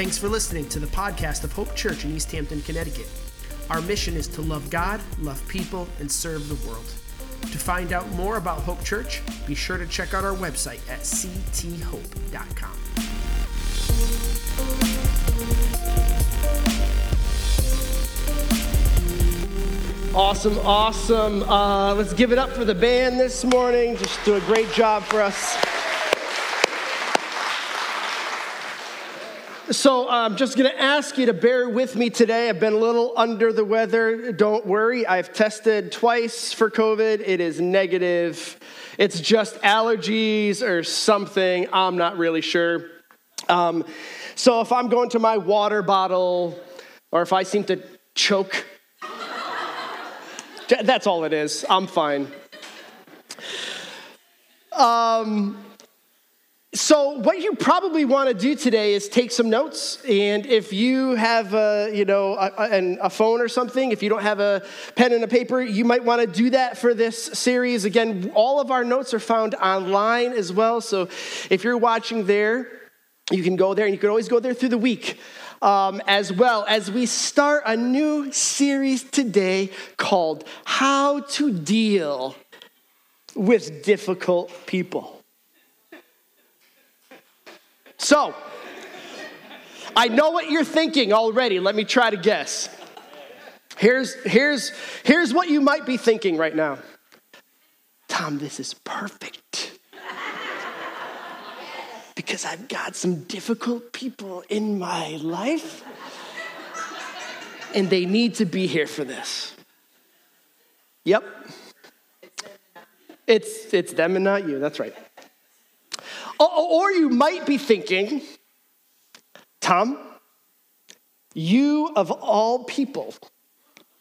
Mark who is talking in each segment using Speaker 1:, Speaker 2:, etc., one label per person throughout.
Speaker 1: Thanks for listening to the podcast of Hope Church in East Hampton, Connecticut. Our mission is to love God, love people, and serve the world. To find out more about Hope Church, be sure to check out our website at cthope.com. Awesome, awesome. Uh, let's give it up for the band this morning. Just do a great job for us. So I'm just going to ask you to bear with me today. I've been a little under the weather. Don't worry. I've tested twice for COVID. It is negative. It's just allergies or something. I'm not really sure. Um, so if I'm going to my water bottle or if I seem to choke, that's all it is. I'm fine. Um, so, what you probably want to do today is take some notes. And if you have a, you know, a, a, phone or something, if you don't have a pen and a paper, you might want to do that for this series. Again, all of our notes are found online as well. So, if you're watching there, you can go there and you can always go there through the week. Um, as well as we start a new series today called How to Deal with Difficult People. So, I know what you're thinking already. Let me try to guess. Here's, here's, here's what you might be thinking right now Tom, this is perfect. because I've got some difficult people in my life, and they need to be here for this. Yep. It's, it's them and not you. That's right. Or you might be thinking, Tom, you of all people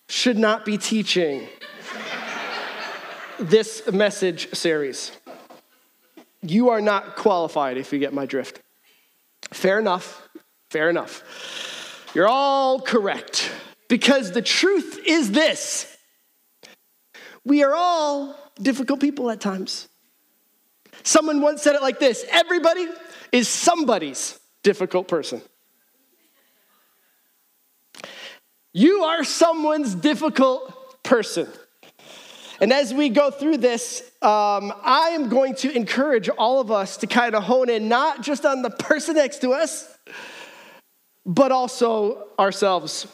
Speaker 1: should not be teaching this message series. You are not qualified if you get my drift. Fair enough. Fair enough. You're all correct. Because the truth is this we are all difficult people at times. Someone once said it like this everybody is somebody's difficult person. You are someone's difficult person. And as we go through this, um, I am going to encourage all of us to kind of hone in not just on the person next to us, but also ourselves.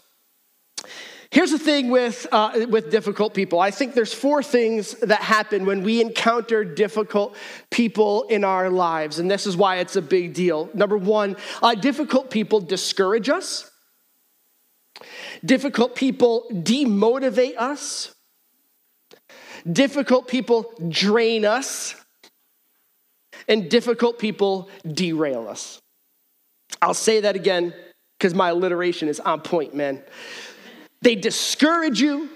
Speaker 1: Here's the thing with, uh, with difficult people. I think there's four things that happen when we encounter difficult people in our lives, and this is why it's a big deal. Number one, uh, difficult people discourage us. Difficult people demotivate us. Difficult people drain us. And difficult people derail us. I'll say that again because my alliteration is on point, man. They discourage you,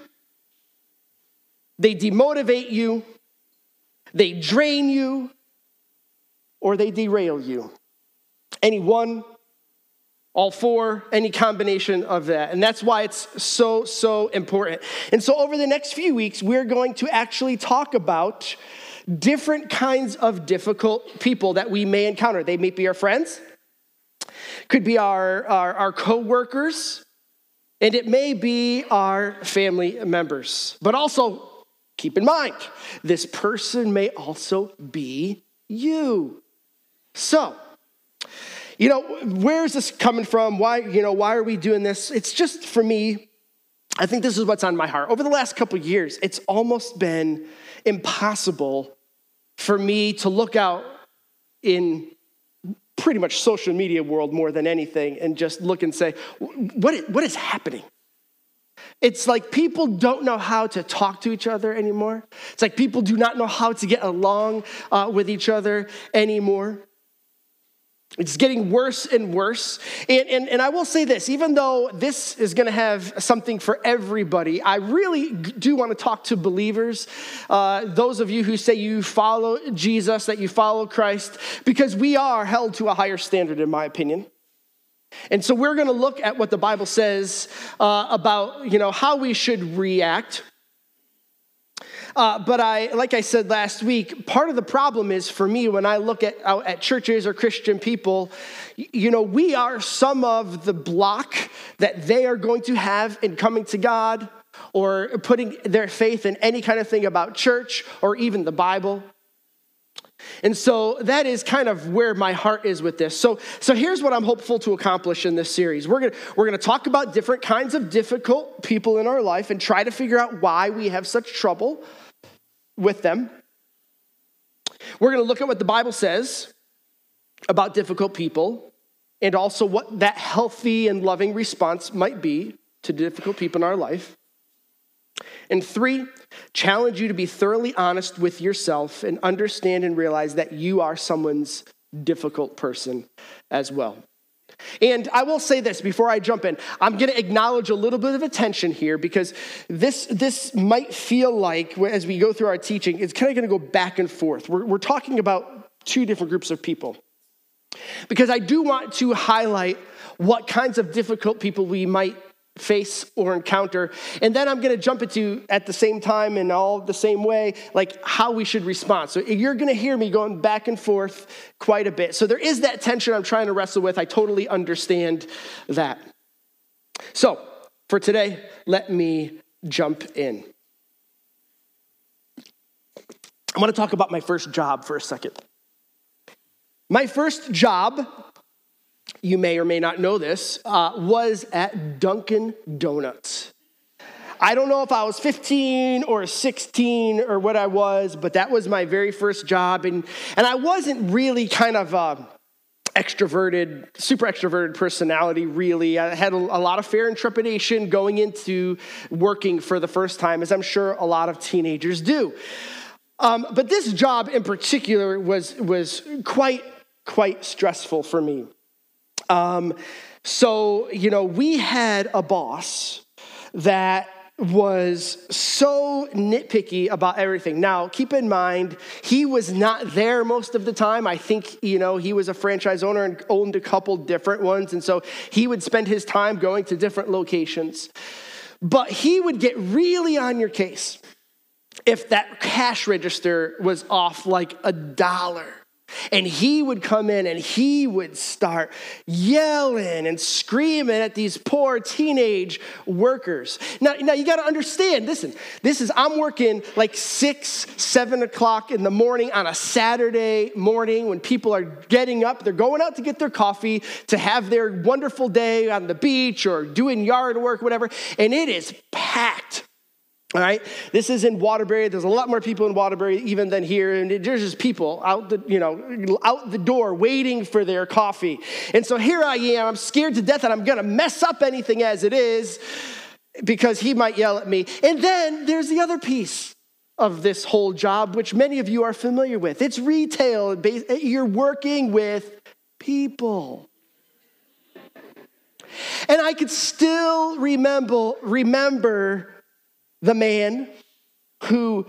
Speaker 1: they demotivate you, they drain you, or they derail you. Any one, all four, any combination of that. And that's why it's so, so important. And so, over the next few weeks, we're going to actually talk about different kinds of difficult people that we may encounter. They may be our friends, could be our, our, our co workers, and it may be our family members. But also, keep in mind, this person may also be you. So, you know, where is this coming from? Why, you know, why are we doing this? It's just for me, I think this is what's on my heart. Over the last couple years, it's almost been impossible for me to look out in pretty much social media world more than anything and just look and say, what, what is happening? It's like people don't know how to talk to each other anymore. It's like people do not know how to get along uh, with each other anymore. It's getting worse and worse. And, and, and I will say this even though this is going to have something for everybody, I really do want to talk to believers, uh, those of you who say you follow Jesus, that you follow Christ, because we are held to a higher standard, in my opinion. And so we're going to look at what the Bible says uh, about you know, how we should react Uh, but I, like I said last week, part of the problem is for me when I look at out at churches or Christian people, you know, we are some of the block that they are going to have in coming to God or putting their faith in any kind of thing about church or even the Bible. And so that is kind of where my heart is with this. So, so here's what I'm hopeful to accomplish in this series. We're gonna, we're gonna talk about different kinds of difficult people in our life and try to figure out why we have such trouble with them. We're gonna look at what the Bible says about difficult people and also what that healthy and loving response might be to difficult people in our life. And three, challenge you to be thoroughly honest with yourself and understand and realize that you are someone's difficult person as well. And I will say this before I jump in. I'm going to acknowledge a little bit of attention here because this, this might feel like, as we go through our teaching, it's kind of going to go back and forth. We're, we're talking about two different groups of people. Because I do want to highlight what kinds of difficult people we might face or encounter. And then I'm going to jump into at the same time and all the same way, like how we should respond. So you're going to hear me going back and forth quite a bit. So there is that tension I'm trying to wrestle with. I totally understand that. So for today, let me jump in. I want to talk about my first job for a second. My first job you may or may not know this, uh, was at Dunkin' Donuts. I don't know if I was 15 or 16 or what I was, but that was my very first job. And, and I wasn't really kind of uh, extroverted, super extroverted personality, really. I had a, a lot of fear and trepidation going into working for the first time, as I'm sure a lot of teenagers do. Um, but this job in particular was, was quite, quite stressful for me. Um, so, you know, we had a boss that was so nitpicky about everything. Now, keep in mind, he was not there most of the time. I think, you know, he was a franchise owner and owned a couple different ones. And so he would spend his time going to different locations. But he would get really on your case if that cash register was off like a dollar and he would come in and he would start yelling and screaming at these poor teenage workers. Now, now you got to understand, listen, this is, I'm working like six, seven o'clock in the morning on a Saturday morning when people are getting up. They're going out to get their coffee to have their wonderful day on the beach or doing yard work, whatever. And it is packed all right, this is in Waterbury. There's a lot more people in Waterbury even than here, and there's just people out the, you know, out the door waiting for their coffee. And so here I am. I'm scared to death that I'm gonna mess up anything as it is, because he might yell at me. And then there's the other piece of this whole job, which many of you are familiar with. It's retail. You're working with people. And I could still remember remember the man who,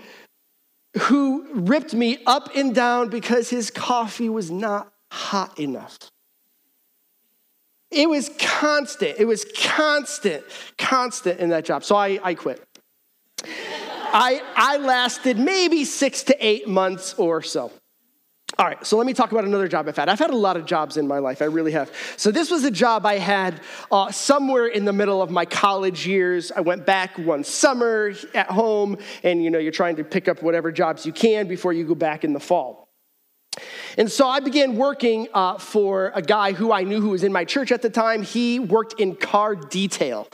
Speaker 1: who ripped me up and down because his coffee was not hot enough. It was constant. It was constant, constant in that job. So I, I quit. I, I lasted maybe six to eight months or so. All right, so let me talk about another job I've had. I've had a lot of jobs in my life, I really have. So, this was a job I had uh, somewhere in the middle of my college years. I went back one summer at home, and you know, you're trying to pick up whatever jobs you can before you go back in the fall. And so I began working uh, for a guy who I knew who was in my church at the time. He worked in car detail.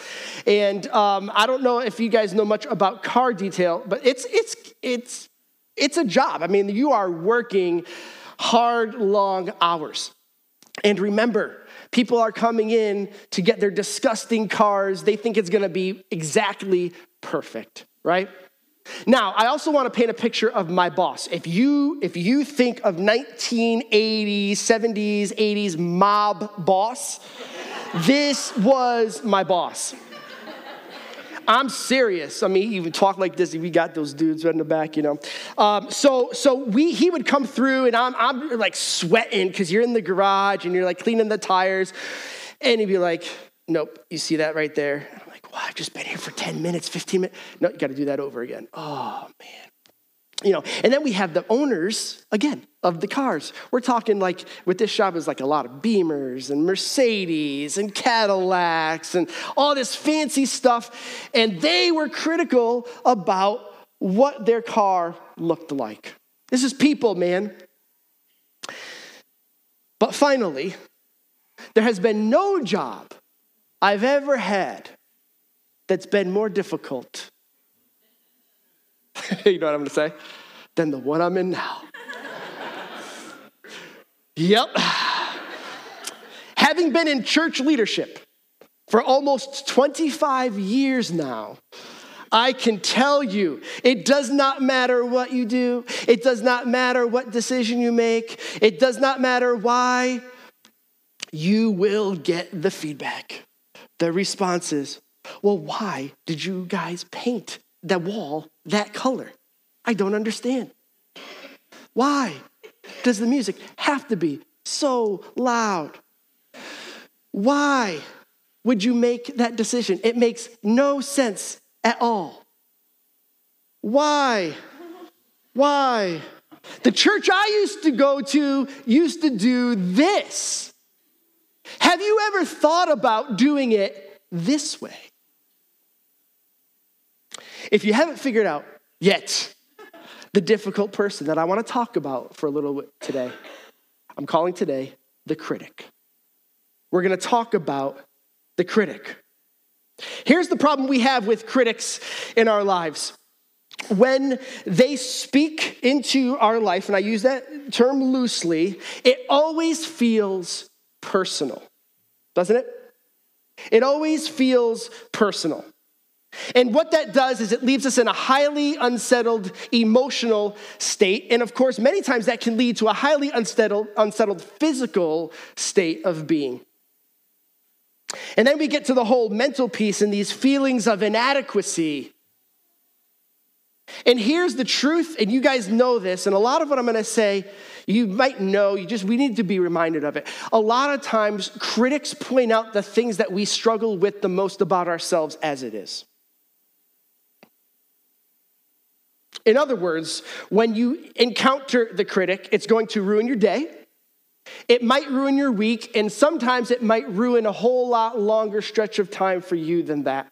Speaker 1: And um, I don't know if you guys know much about car detail, but it's, it's, it's, it's a job. I mean, you are working hard, long hours. And remember, people are coming in to get their disgusting cars. They think it's gonna be exactly perfect, right? Now, I also want to paint a picture of my boss. If you if you think of 1980s, 70s, 80s mob boss, this was my boss. I'm serious. I mean, even talk like this. We got those dudes right in the back, you know. Um, so, so we he would come through, and I'm I'm like sweating because you're in the garage and you're like cleaning the tires, and he'd be like, "Nope, you see that right there." And I'm like, "Well, I've just been here for 10 minutes, 15 minutes. No, you got to do that over again." Oh man. You know, and then we have the owners, again, of the cars. We're talking like with this shop is like a lot of Beamers and Mercedes and Cadillacs and all this fancy stuff. And they were critical about what their car looked like. This is people, man. But finally, there has been no job I've ever had that's been more difficult. you know what I'm gonna say? Than the one I'm in now. yep. Having been in church leadership for almost 25 years now, I can tell you, it does not matter what you do. It does not matter what decision you make. It does not matter why. You will get the feedback, the responses. Well, why did you guys paint that wall that color? I don't understand. Why does the music have to be so loud? Why would you make that decision? It makes no sense at all. Why? Why? The church I used to go to used to do this. Have you ever thought about doing it this way? If you haven't figured out yet the difficult person that I want to talk about for a little bit today, I'm calling today the critic. We're going to talk about the critic. Here's the problem we have with critics in our lives. When they speak into our life, and I use that term loosely, it always feels personal, doesn't it? It always feels personal. And what that does is it leaves us in a highly unsettled emotional state. And of course, many times that can lead to a highly unsettled, unsettled physical state of being. And then we get to the whole mental piece and these feelings of inadequacy. And here's the truth, and you guys know this, and a lot of what I'm gonna say, you might know, you just, we need to be reminded of it. A lot of times, critics point out the things that we struggle with the most about ourselves as it is. In other words, when you encounter the critic, it's going to ruin your day. It might ruin your week, and sometimes it might ruin a whole lot longer stretch of time for you than that.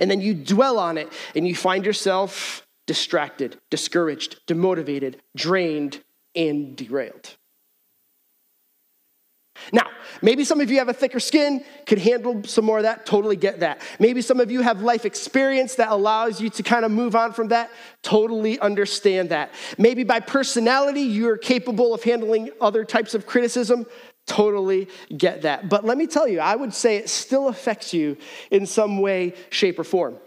Speaker 1: And then you dwell on it, and you find yourself distracted, discouraged, demotivated, drained, and derailed. Now, maybe some of you have a thicker skin, could handle some more of that, totally get that. Maybe some of you have life experience that allows you to kind of move on from that, totally understand that. Maybe by personality, you're capable of handling other types of criticism, totally get that. But let me tell you, I would say it still affects you in some way, shape, or form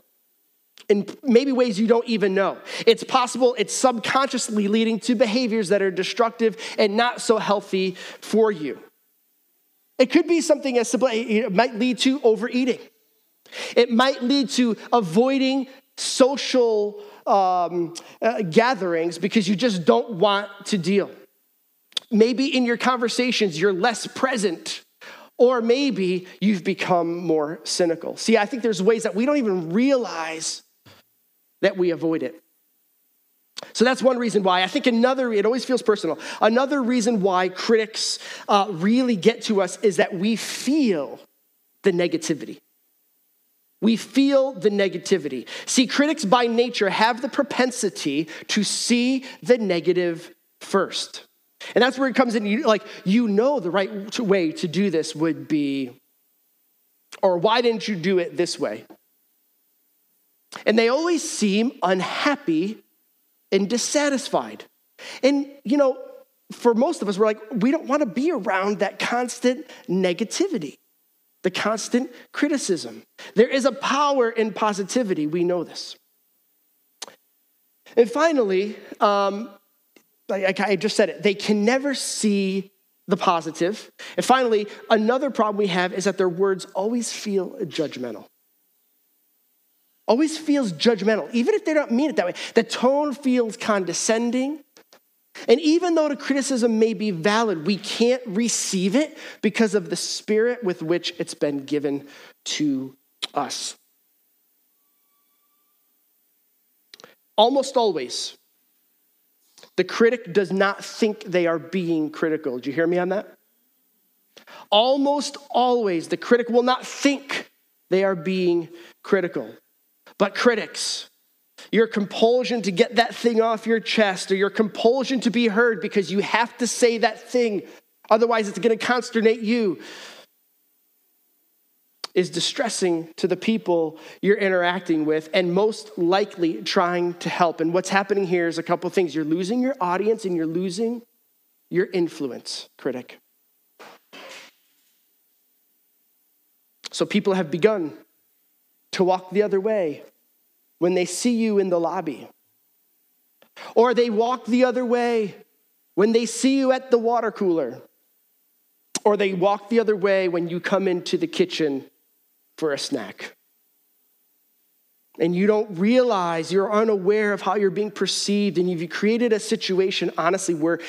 Speaker 1: in maybe ways you don't even know. It's possible it's subconsciously leading to behaviors that are destructive and not so healthy for you. It could be something as simple, it might lead to overeating. It might lead to avoiding social um, uh, gatherings because you just don't want to deal. Maybe in your conversations, you're less present, or maybe you've become more cynical. See, I think there's ways that we don't even realize that we avoid it. So that's one reason why. I think another, it always feels personal. Another reason why critics uh, really get to us is that we feel the negativity. We feel the negativity. See, critics by nature have the propensity to see the negative first. And that's where it comes in. Like, you know, the right way to do this would be, or why didn't you do it this way? And they always seem unhappy and dissatisfied. And, you know, for most of us, we're like, we don't want to be around that constant negativity, the constant criticism. There is a power in positivity. We know this. And finally, um, like I just said it, they can never see the positive. And finally, another problem we have is that their words always feel judgmental always feels judgmental, even if they don't mean it that way. The tone feels condescending. And even though the criticism may be valid, we can't receive it because of the spirit with which it's been given to us. almost always, the critic does not think they are being critical. Do you hear me on that? Almost always, the critic will not think they are being critical. But critics, your compulsion to get that thing off your chest or your compulsion to be heard because you have to say that thing, otherwise, it's going to consternate you, is distressing to the people you're interacting with and most likely trying to help. And what's happening here is a couple things. You're losing your audience and you're losing your influence, critic. So people have begun to walk the other way when they see you in the lobby. Or they walk the other way when they see you at the water cooler. Or they walk the other way when you come into the kitchen for a snack. And you don't realize, you're unaware of how you're being perceived, and you've created a situation, honestly, where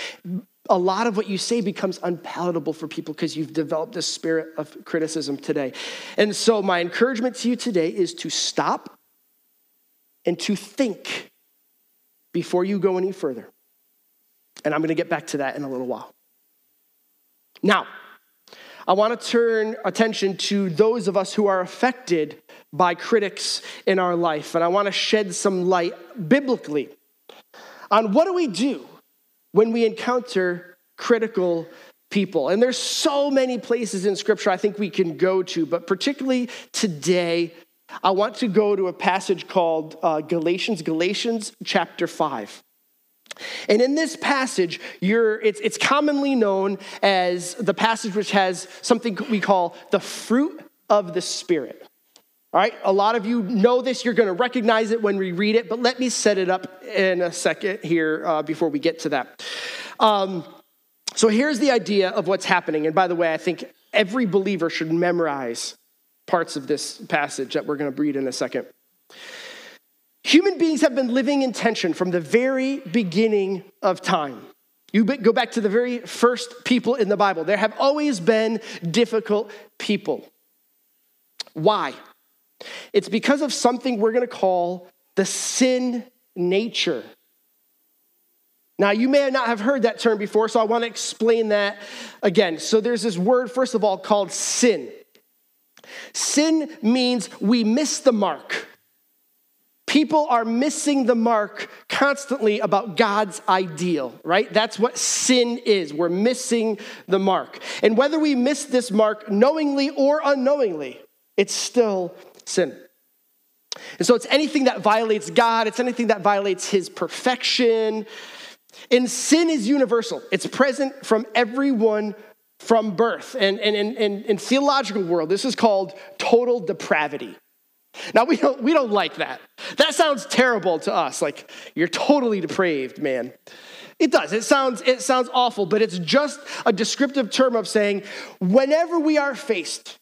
Speaker 1: a lot of what you say becomes unpalatable for people because you've developed this spirit of criticism today. And so, my encouragement to you today is to stop and to think before you go any further. And I'm going to get back to that in a little while. Now, I want to turn attention to those of us who are affected by critics in our life. And I want to shed some light biblically on what do we do when we encounter critical people. And there's so many places in scripture I think we can go to, but particularly today, I want to go to a passage called uh, Galatians, Galatians chapter 5. And in this passage, it's, it's commonly known as the passage which has something we call the fruit of the Spirit. All right, a lot of you know this. You're going to recognize it when we read it, but let me set it up in a second here uh, before we get to that. Um, so here's the idea of what's happening. And by the way, I think every believer should memorize parts of this passage that we're going to read in a second. Human beings have been living in tension from the very beginning of time. You go back to the very first people in the Bible. There have always been difficult people. Why? It's because of something we're going to call the sin nature. Now, you may not have heard that term before, so I want to explain that again. So, there's this word, first of all, called sin. Sin means we miss the mark. People are missing the mark constantly about God's ideal, right? That's what sin is. We're missing the mark. And whether we miss this mark knowingly or unknowingly, it's still sin. And so it's anything that violates God, it's anything that violates his perfection. And sin is universal, it's present from everyone from birth. And in theological world, this is called total depravity. Now we don't we don't like that. That sounds terrible to us. Like you're totally depraved, man. It does. It sounds it sounds awful, but it's just a descriptive term of saying whenever we are faced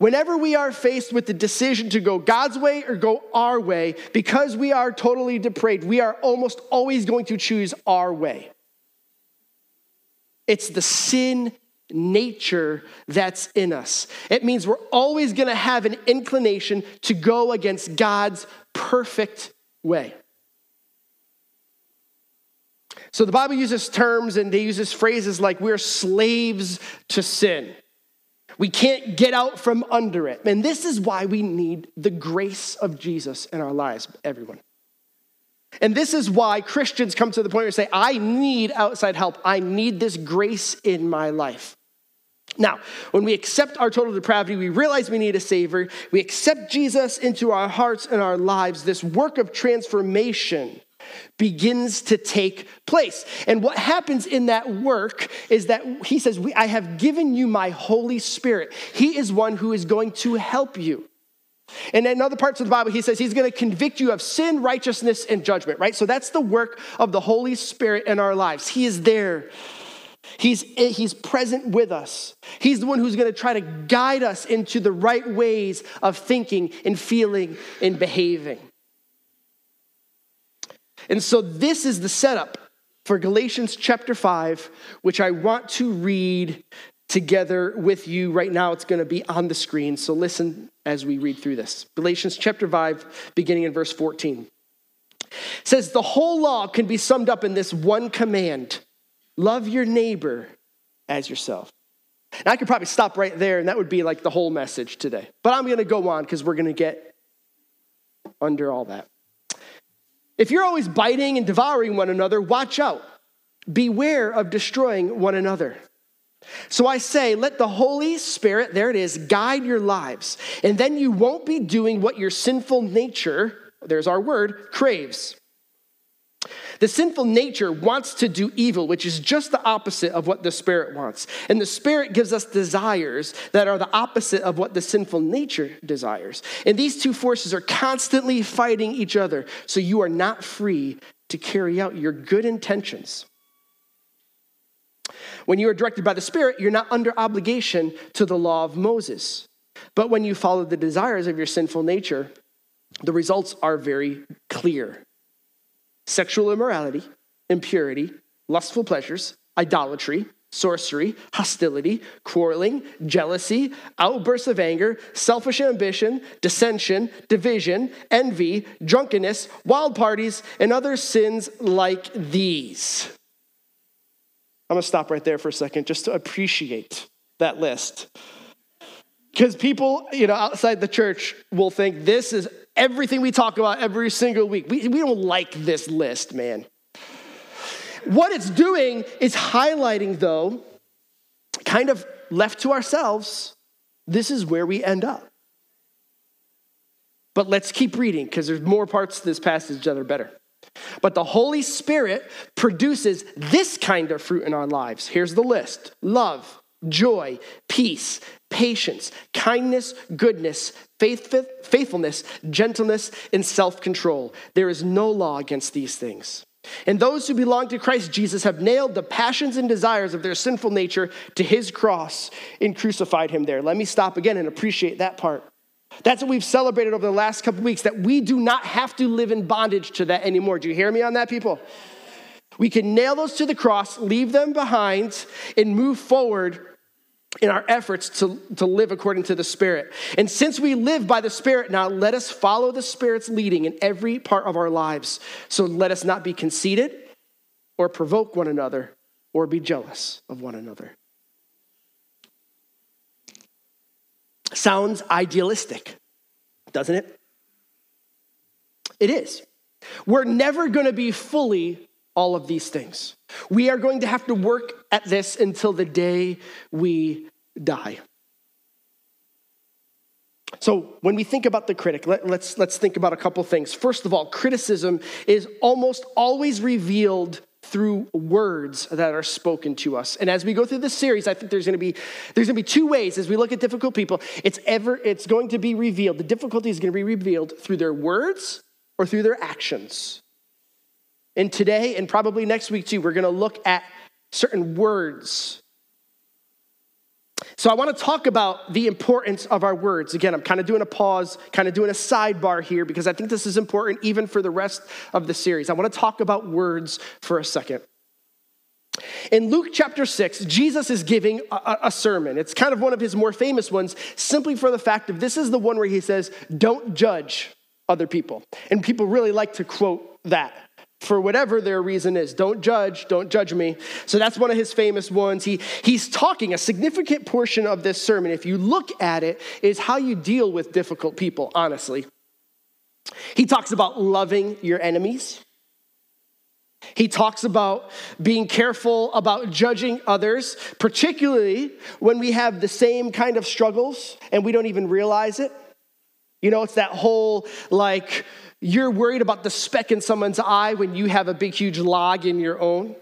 Speaker 1: Whenever we are faced with the decision to go God's way or go our way, because we are totally depraved, we are almost always going to choose our way. It's the sin nature that's in us. It means we're always going to have an inclination to go against God's perfect way. So the Bible uses terms and they uses phrases like we're slaves to sin. We can't get out from under it. And this is why we need the grace of Jesus in our lives, everyone. And this is why Christians come to the point where they say, I need outside help. I need this grace in my life. Now, when we accept our total depravity, we realize we need a Savior. We accept Jesus into our hearts and our lives. This work of transformation begins to take place. And what happens in that work is that he says, I have given you my Holy Spirit. He is one who is going to help you. And in other parts of the Bible, he says he's going to convict you of sin, righteousness, and judgment, right? So that's the work of the Holy Spirit in our lives. He is there. He's, he's present with us. He's the one who's going to try to guide us into the right ways of thinking and feeling and behaving. And so this is the setup for Galatians chapter 5, which I want to read together with you right now. It's going to be on the screen, so listen as we read through this. Galatians chapter 5, beginning in verse 14. says the whole law can be summed up in this one command love your neighbor as yourself. And I could probably stop right there, and that would be like the whole message today. But I'm going to go on because we're going to get under all that. If you're always biting and devouring one another, watch out. Beware of destroying one another. So I say, let the Holy Spirit, there it is, guide your lives. And then you won't be doing what your sinful nature, there's our word, craves. The sinful nature wants to do evil, which is just the opposite of what the Spirit wants. And the Spirit gives us desires that are the opposite of what the sinful nature desires. And these two forces are constantly fighting each other, so you are not free to carry out your good intentions. When you are directed by the Spirit, you're not under obligation to the law of Moses. But when you follow the desires of your sinful nature, the results are very clear sexual immorality, impurity, lustful pleasures, idolatry, sorcery, hostility, quarreling, jealousy, outbursts of anger, selfish ambition, dissension, division, envy, drunkenness, wild parties, and other sins like these. I'm gonna stop right there for a second just to appreciate that list. Because people, you know, outside the church will think this is everything we talk about every single week. We, we don't like this list, man. What it's doing is highlighting, though, kind of left to ourselves, this is where we end up. But let's keep reading because there's more parts of this passage that are better. But the Holy Spirit produces this kind of fruit in our lives. Here's the list love, joy, peace, patience, kindness, goodness, faith, faithfulness, gentleness, and self control. There is no law against these things. And those who belong to Christ Jesus have nailed the passions and desires of their sinful nature to his cross and crucified him there. Let me stop again and appreciate that part. That's what we've celebrated over the last couple weeks that we do not have to live in bondage to that anymore. Do you hear me on that, people? We can nail those to the cross, leave them behind, and move forward in our efforts to, to live according to the Spirit. And since we live by the Spirit now, let us follow the Spirit's leading in every part of our lives. So let us not be conceited or provoke one another or be jealous of one another. Sounds idealistic, doesn't it? It is. We're never going to be fully all of these things. We are going to have to work at this until the day we die. So, when we think about the critic, let, us let's, let's think about a couple things. First of all, criticism is almost always revealed through words that are spoken to us. And as we go through this series, I think there's going to be there's going to be two ways as we look at difficult people. It's ever it's going to be revealed. The difficulty is going to be revealed through their words or through their actions. And today, and probably next week too, we're going to look at certain words. So I want to talk about the importance of our words. Again, I'm kind of doing a pause, kind of doing a sidebar here because I think this is important even for the rest of the series. I want to talk about words for a second. In Luke chapter 6, Jesus is giving a, a, sermon. It's kind of one of his more famous ones, simply for the fact of this is the one where he says, Don't judge other people. And people really like to quote that for whatever their reason is. Don't judge, don't judge me. So that's one of his famous ones. He, he's talking, a significant portion of this sermon, if you look at it, is how you deal with difficult people, honestly. He talks about loving your enemies. He talks about being careful about judging others, particularly when we have the same kind of struggles and we don't even realize it. You know, it's that whole like, you're worried about the speck in someone's eye when you have a big, huge log in your own.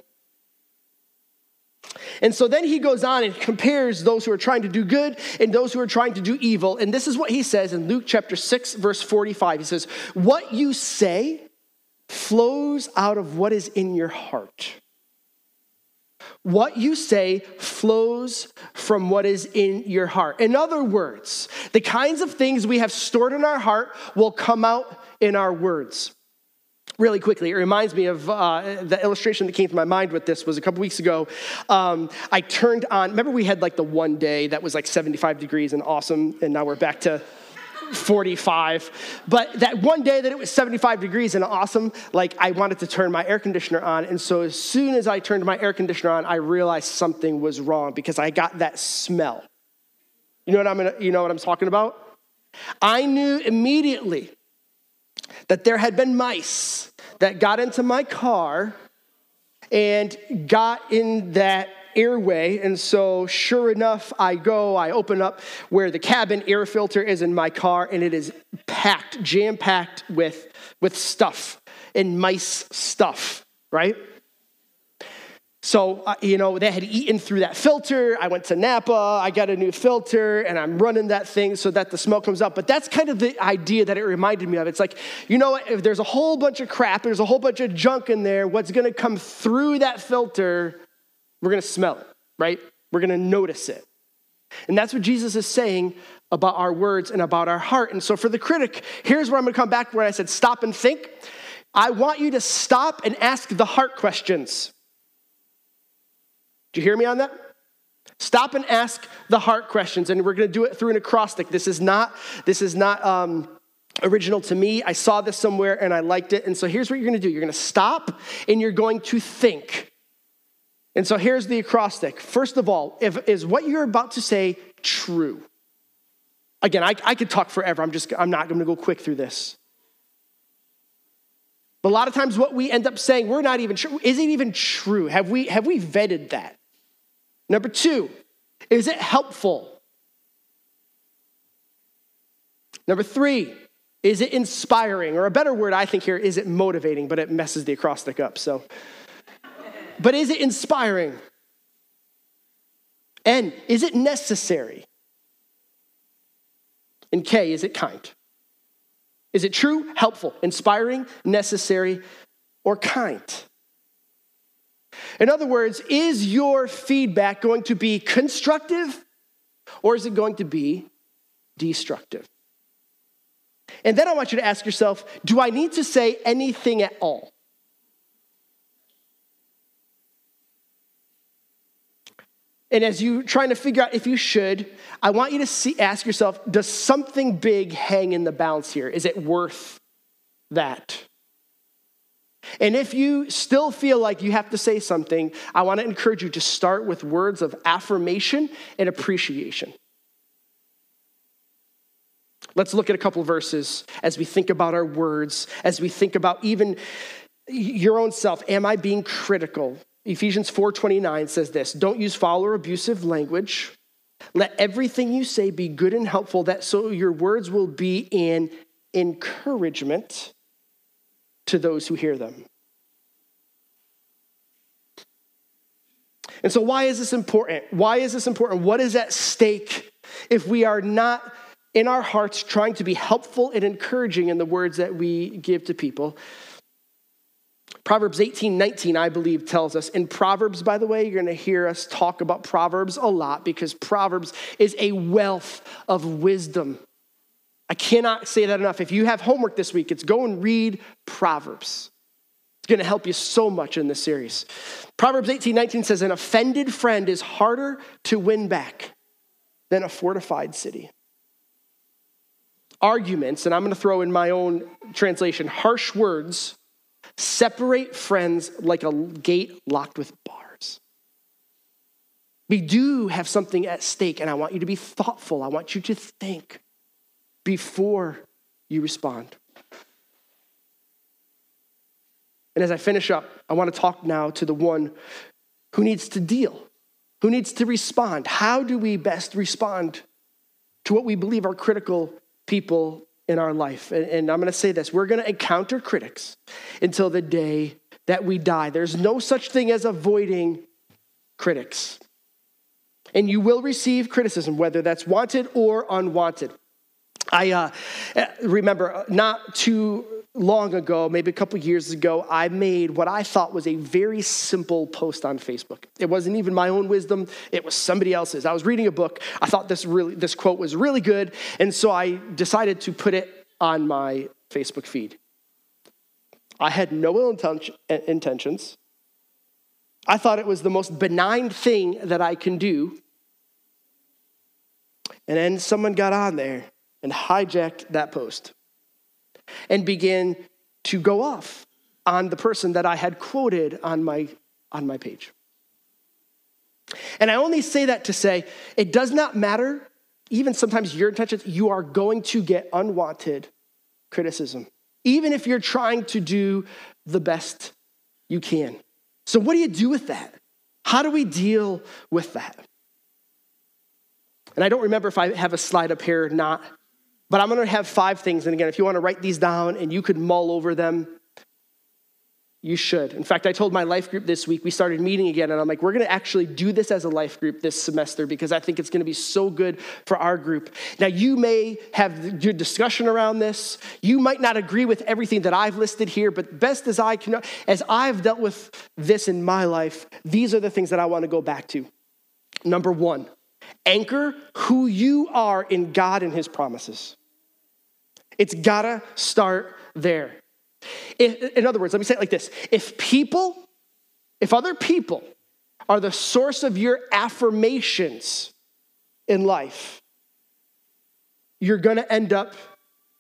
Speaker 1: And so then he goes on and compares those who are trying to do good and those who are trying to do evil. And this is what he says in Luke chapter 6, verse 45. He says, What you say flows out of what is in your heart. What you say flows from what is in your heart. In other words, the kinds of things we have stored in our heart will come out in our words. Really quickly, it reminds me of uh, the illustration that came to my mind with this was a couple weeks ago. Um, I turned on, remember we had like the one day that was like 75 degrees and awesome, and now we're back to 45. But that one day that it was 75 degrees and awesome, like I wanted to turn my air conditioner on. And so as soon as I turned my air conditioner on, I realized something was wrong because I got that smell. You know what I'm, gonna, you know what I'm talking about? I knew immediately that there had been mice that got into my car and got in that airway. And so, sure enough, I go, I open up where the cabin air filter is in my car, and it is packed, jam packed with, with stuff and mice stuff, right? So, uh, you know, they had eaten through that filter. I went to Napa, I got a new filter, and I'm running that thing so that the smell comes out. But that's kind of the idea that it reminded me of. It's like, you know, if there's a whole bunch of crap, there's a whole bunch of junk in there, what's gonna come through that filter we're going to smell it, right? We're going to notice it. And that's what Jesus is saying about our words and about our heart. And so for the critic, here's where I'm going to come back where I said stop and think. I want you to stop and ask the heart questions. Do you hear me on that? Stop and ask the heart questions, and we're going to do it through an acrostic. This is not this is not um, original to me. I saw this somewhere and I liked it. And so here's what you're going to do: you're going to stop and you're going to think. And so here's the acrostic. First of all, if, is what you're about to say true? Again, I, I could talk forever. I'm just, I'm not going to go quick through this. But a lot of times, what we end up saying, we're not even sure. Is it even true? Have we, have we vetted that? Number two, is it helpful? Number three, is it inspiring? Or a better word I think here, is it motivating? But it messes the acrostic up. So but is it inspiring? And is it necessary? And K, is it kind? Is it true, helpful, inspiring, necessary, or kind? In other words, is your feedback going to be constructive or is it going to be destructive? And then I want you to ask yourself do I need to say anything at all? And as you're trying to figure out if you should, I want you to see, ask yourself does something big hang in the balance here? Is it worth that? And if you still feel like you have to say something, I want to encourage you to start with words of affirmation and appreciation. Let's look at a couple verses as we think about our words, as we think about even your own self. Am I being critical? Ephesians 4:29 says this, don't use foul or abusive language. Let everything you say be good and helpful that so your words will be an encouragement to those who hear them. And so why is this important? Why is this important? What is at stake if we are not in our hearts trying to be helpful and encouraging in the words that we give to people? Proverbs 18, 19, I believe, tells us. In Proverbs, by the way, you're going to hear us talk about Proverbs a lot because Proverbs is a wealth of wisdom. I cannot say that enough. If you have homework this week, it's go and read Proverbs. It's going to help you so much in this series. Proverbs 18, 19 says, An offended friend is harder to win back than a fortified city. Arguments, and I'm going to throw in my own translation, harsh words Separate friends like a gate locked with bars. We do have something at stake, and I want you to be thoughtful. I want you to think before you respond. And as I finish up, I want to talk now to the one who needs to deal, who needs to respond. How do we best respond to what we believe are critical people in our life. And, and I'm going to say this we're going to encounter critics until the day that we die. There's no such thing as avoiding critics. And you will receive criticism, whether that's wanted or unwanted. I uh, eh, remember uh, not too long ago, maybe a couple years ago, I made what I thought was a very simple post on Facebook. It wasn't even my own wisdom, it was somebody else's. I was reading a book. I thought this really this quote was really good, and so I decided to put it on my Facebook feed. I had no ill eh, intentions. I thought it was the most benign thing that I can do. And then someone got on there and hijacked that post and began to go off on the person that I had quoted on my, on my page. And I only say that to say it does not matter, even sometimes your intentions, you are going to get unwanted criticism, even if you're trying to do the best you can. So, what do you do with that? How do we deal with that? And I don't remember if I have a slide up here or not, but I'm gonna have five things. And again, if you wanna write these down and you could mull over them, you should. In fact, I told my life group this week, we started meeting again, and I'm like, we're gonna actually do this as a life group this semester because I think it's gonna be so good for our group. Now, you may have your discussion around this. You might not agree with everything that I've listed here, but best as I can, as I've dealt with this in my life, these are the things that I wanna go back to. Number one, anchor who you are in God and His promises. It's gotta start there. If, in other words, let me say it like this if people, if other people are the source of your affirmations in life, you're gonna end up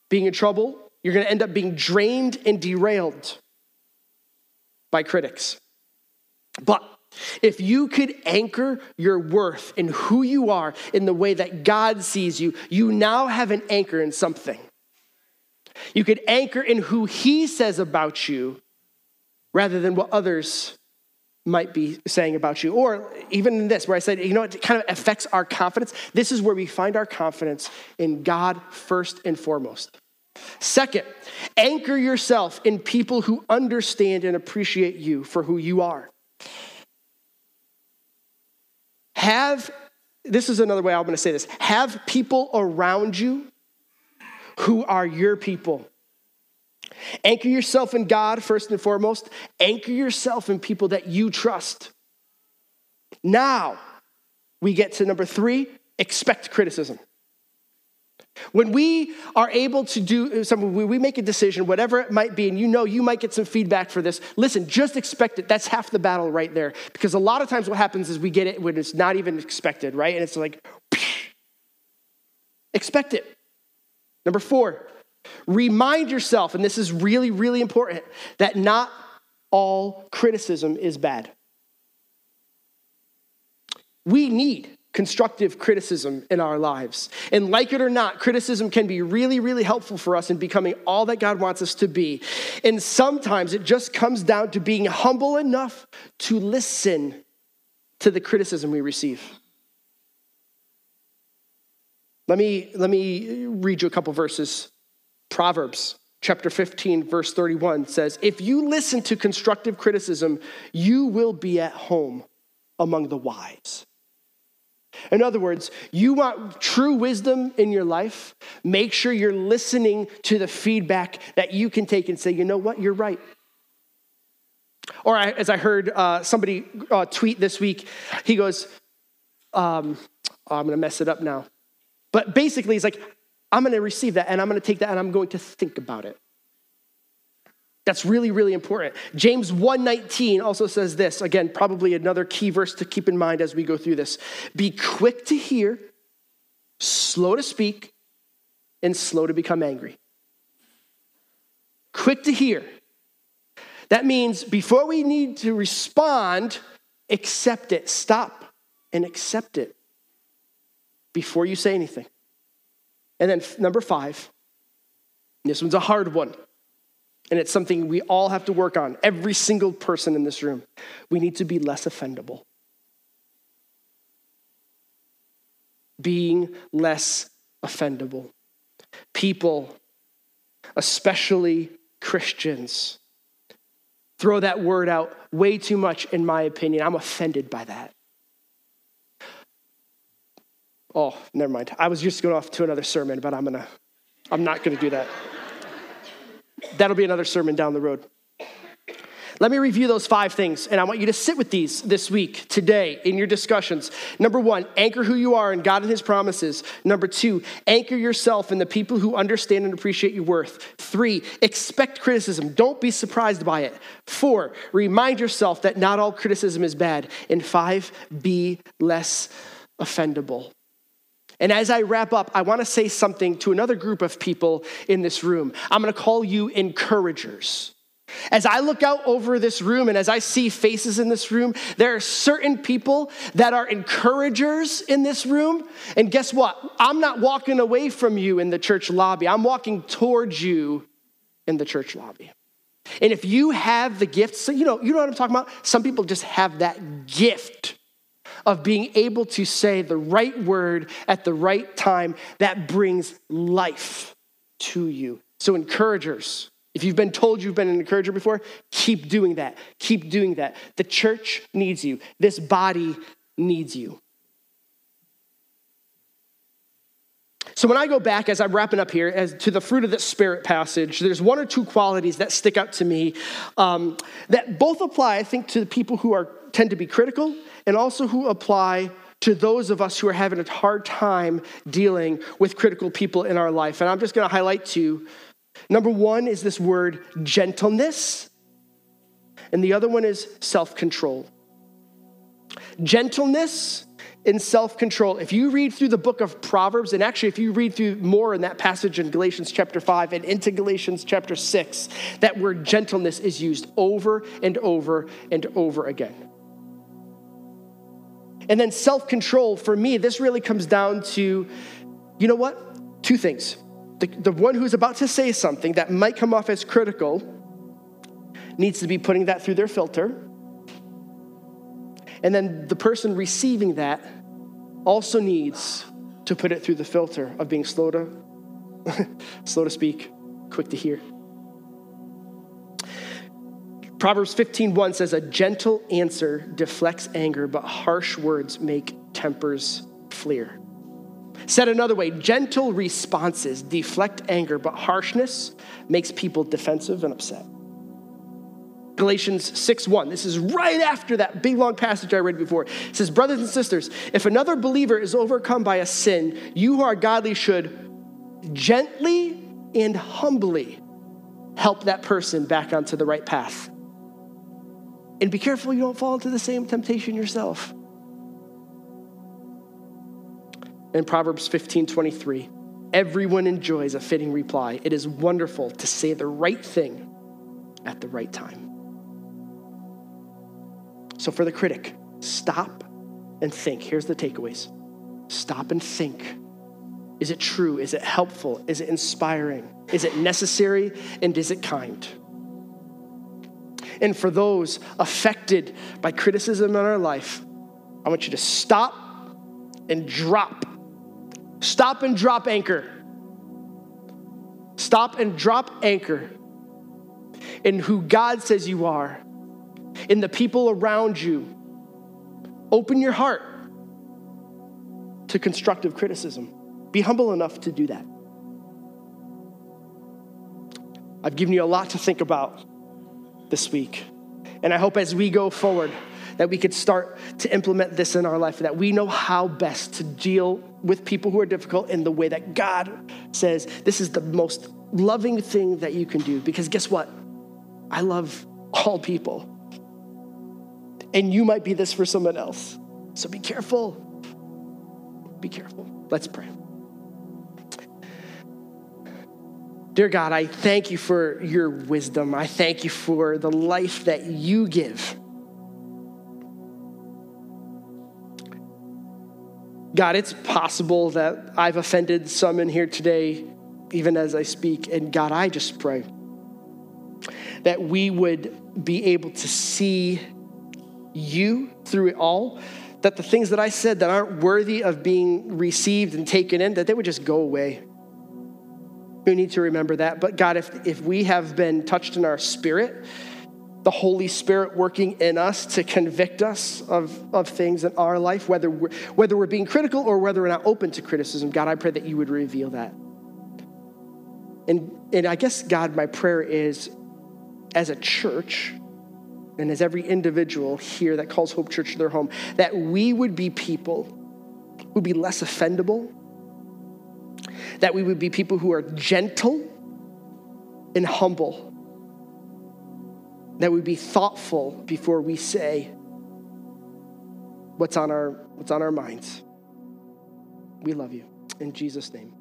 Speaker 1: being in trouble. You're gonna end up being drained and derailed by critics. But if you could anchor your worth in who you are in the way that God sees you, you now have an anchor in something. You could anchor in who He says about you rather than what others might be saying about you. Or even in this, where I said, you know, it kind of affects our confidence. This is where we find our confidence in God first and foremost. Second, anchor yourself in people who understand and appreciate you for who you are. Have, this is another way I'm going to say this, have people around you who are your people. Anchor yourself in God first and foremost. Anchor yourself in people that you trust. Now, we get to number three expect criticism. When we are able to do uh, something, we make a decision, whatever it might be, and you know you might get some feedback for this, listen, just expect it. That's half the battle right there. Because a lot of times what happens is we get it when it's not even expected, right? And it's like, expect it. Number four, remind yourself, and this is really, really important, that not all criticism is bad. We need constructive criticism in our lives. And like it or not, criticism can be really, really helpful for us in becoming all that God wants us to be. And sometimes it just comes down to being humble enough to listen to the criticism we receive. Let me, let me read you a couple verses. Proverbs chapter 15, verse 31 says, If you listen to constructive criticism, you will be at home among the wise. In other words, you want true wisdom in your life, make sure you're listening to the feedback that you can take and say, you know what, you're right. Or I, as I heard uh, somebody uh, tweet this week, he goes, um, oh, I'm going to mess it up now. But basically, he's like, I'm going to receive that and I'm going to take that and I'm going to think about it. That's really, really important. James 1:19 also says this. Again, probably another key verse to keep in mind as we go through this. Be quick to hear, slow to speak, and slow to become angry. Quick to hear. That means before we need to respond, accept it. Stop and accept it before you say anything. And then number five, this one's a hard one. And it's something we all have to work on, every single person in this room. We need to be less offendable. Being less offendable. People, especially Christians, throw that word out way too much, in my opinion. I'm offended by that. Oh, never mind. I was just going off to another sermon, but I'm gonna, I'm not gonna do that. That'll be another sermon down the road. Let me review those five things, and I want you to sit with these this week, today, in your discussions. Number one, anchor who you are in God and His promises. Number two, anchor yourself in the people who understand and appreciate your worth. Three, expect criticism. Don't be surprised by it. Four, remind yourself that not all criticism is bad. And five, be less offendable. And as I wrap up, I want to say something to another group of people in this room. I'm going to call you encouragers. As I look out over this room and as I see faces in this room, there are certain people that are encouragers in this room. And guess what? I'm not walking away from you in the church lobby, I'm walking towards you in the church lobby. And if you have the gift, so you know, you know what I'm talking about? Some people just have that gift of being able to say the right word at the right time that brings life to you. So, encouragers, if you've been told you've been an encourager before, keep doing that. Keep doing that. The church needs you, this body needs you. So when I go back, as I'm wrapping up here, as to the fruit of the spirit passage, there's one or two qualities that stick out to me um, that both apply, I think, to the people who are tend to be critical, and also who apply to those of us who are having a hard time dealing with critical people in our life. And I'm just going to highlight two. Number one is this word gentleness, and the other one is self control. Gentleness in self control. If you read through the book of Proverbs, and actually, if you read through more in that passage in Galatians chapter 5 and into Galatians chapter 6, that word gentleness is used over and over and over again. And then self control, for me, this really comes down to, you know what? Two things. The, the one who's about to say something that might come off as critical needs to be putting that through their filter. And then the person receiving that also needs to put it through the filter of being slow to slow to speak, quick to hear. Proverbs 15:1 says a gentle answer deflects anger, but harsh words make tempers flare. Said another way, gentle responses deflect anger, but harshness makes people defensive and upset. Galatians 6:1. This is right after that big long passage I read before. It says, "Brothers and sisters, if another believer is overcome by a sin, you who are godly should gently and humbly help that person back onto the right path. And be careful you don't fall into the same temptation yourself." In Proverbs 15:23, everyone enjoys a fitting reply. It is wonderful to say the right thing at the right time. So, for the critic, stop and think. Here's the takeaways stop and think. Is it true? Is it helpful? Is it inspiring? Is it necessary? And is it kind? And for those affected by criticism in our life, I want you to stop and drop. Stop and drop anchor. Stop and drop anchor in who God says you are in the people around you. Open your heart to constructive criticism. Be humble enough to do that. I've given you a lot to think about this week. And I hope as we go forward, that we could start to implement this in our life, that we know how best to deal with people who are difficult in the way that God says this is the most loving thing that you can do. Because guess what? I love all people. And you might be this for someone else. So be careful. Be careful. Let's pray. Dear God, I thank you for your wisdom. I thank you for the life that you give. God, it's possible that I've offended some in here today, even as I speak. And God, I just pray that we would be able to see you through it all, that the things that I said that aren't worthy of being received and taken in, that they would just go away. We need to remember that. But God, if, if we have been touched in our spirit, the Holy Spirit working in us to convict us of, of things in our life, whether we're, whether we're being critical or whether we're not open to criticism, God, I pray that you would reveal that. And, and I guess, God, my prayer is as a church, and as every individual here that calls Hope Church their home, that we would be people who would be less offendable, that we would be people who are gentle and humble, that we be thoughtful before we say what's on our, what's on our minds. We love you. In Jesus' name.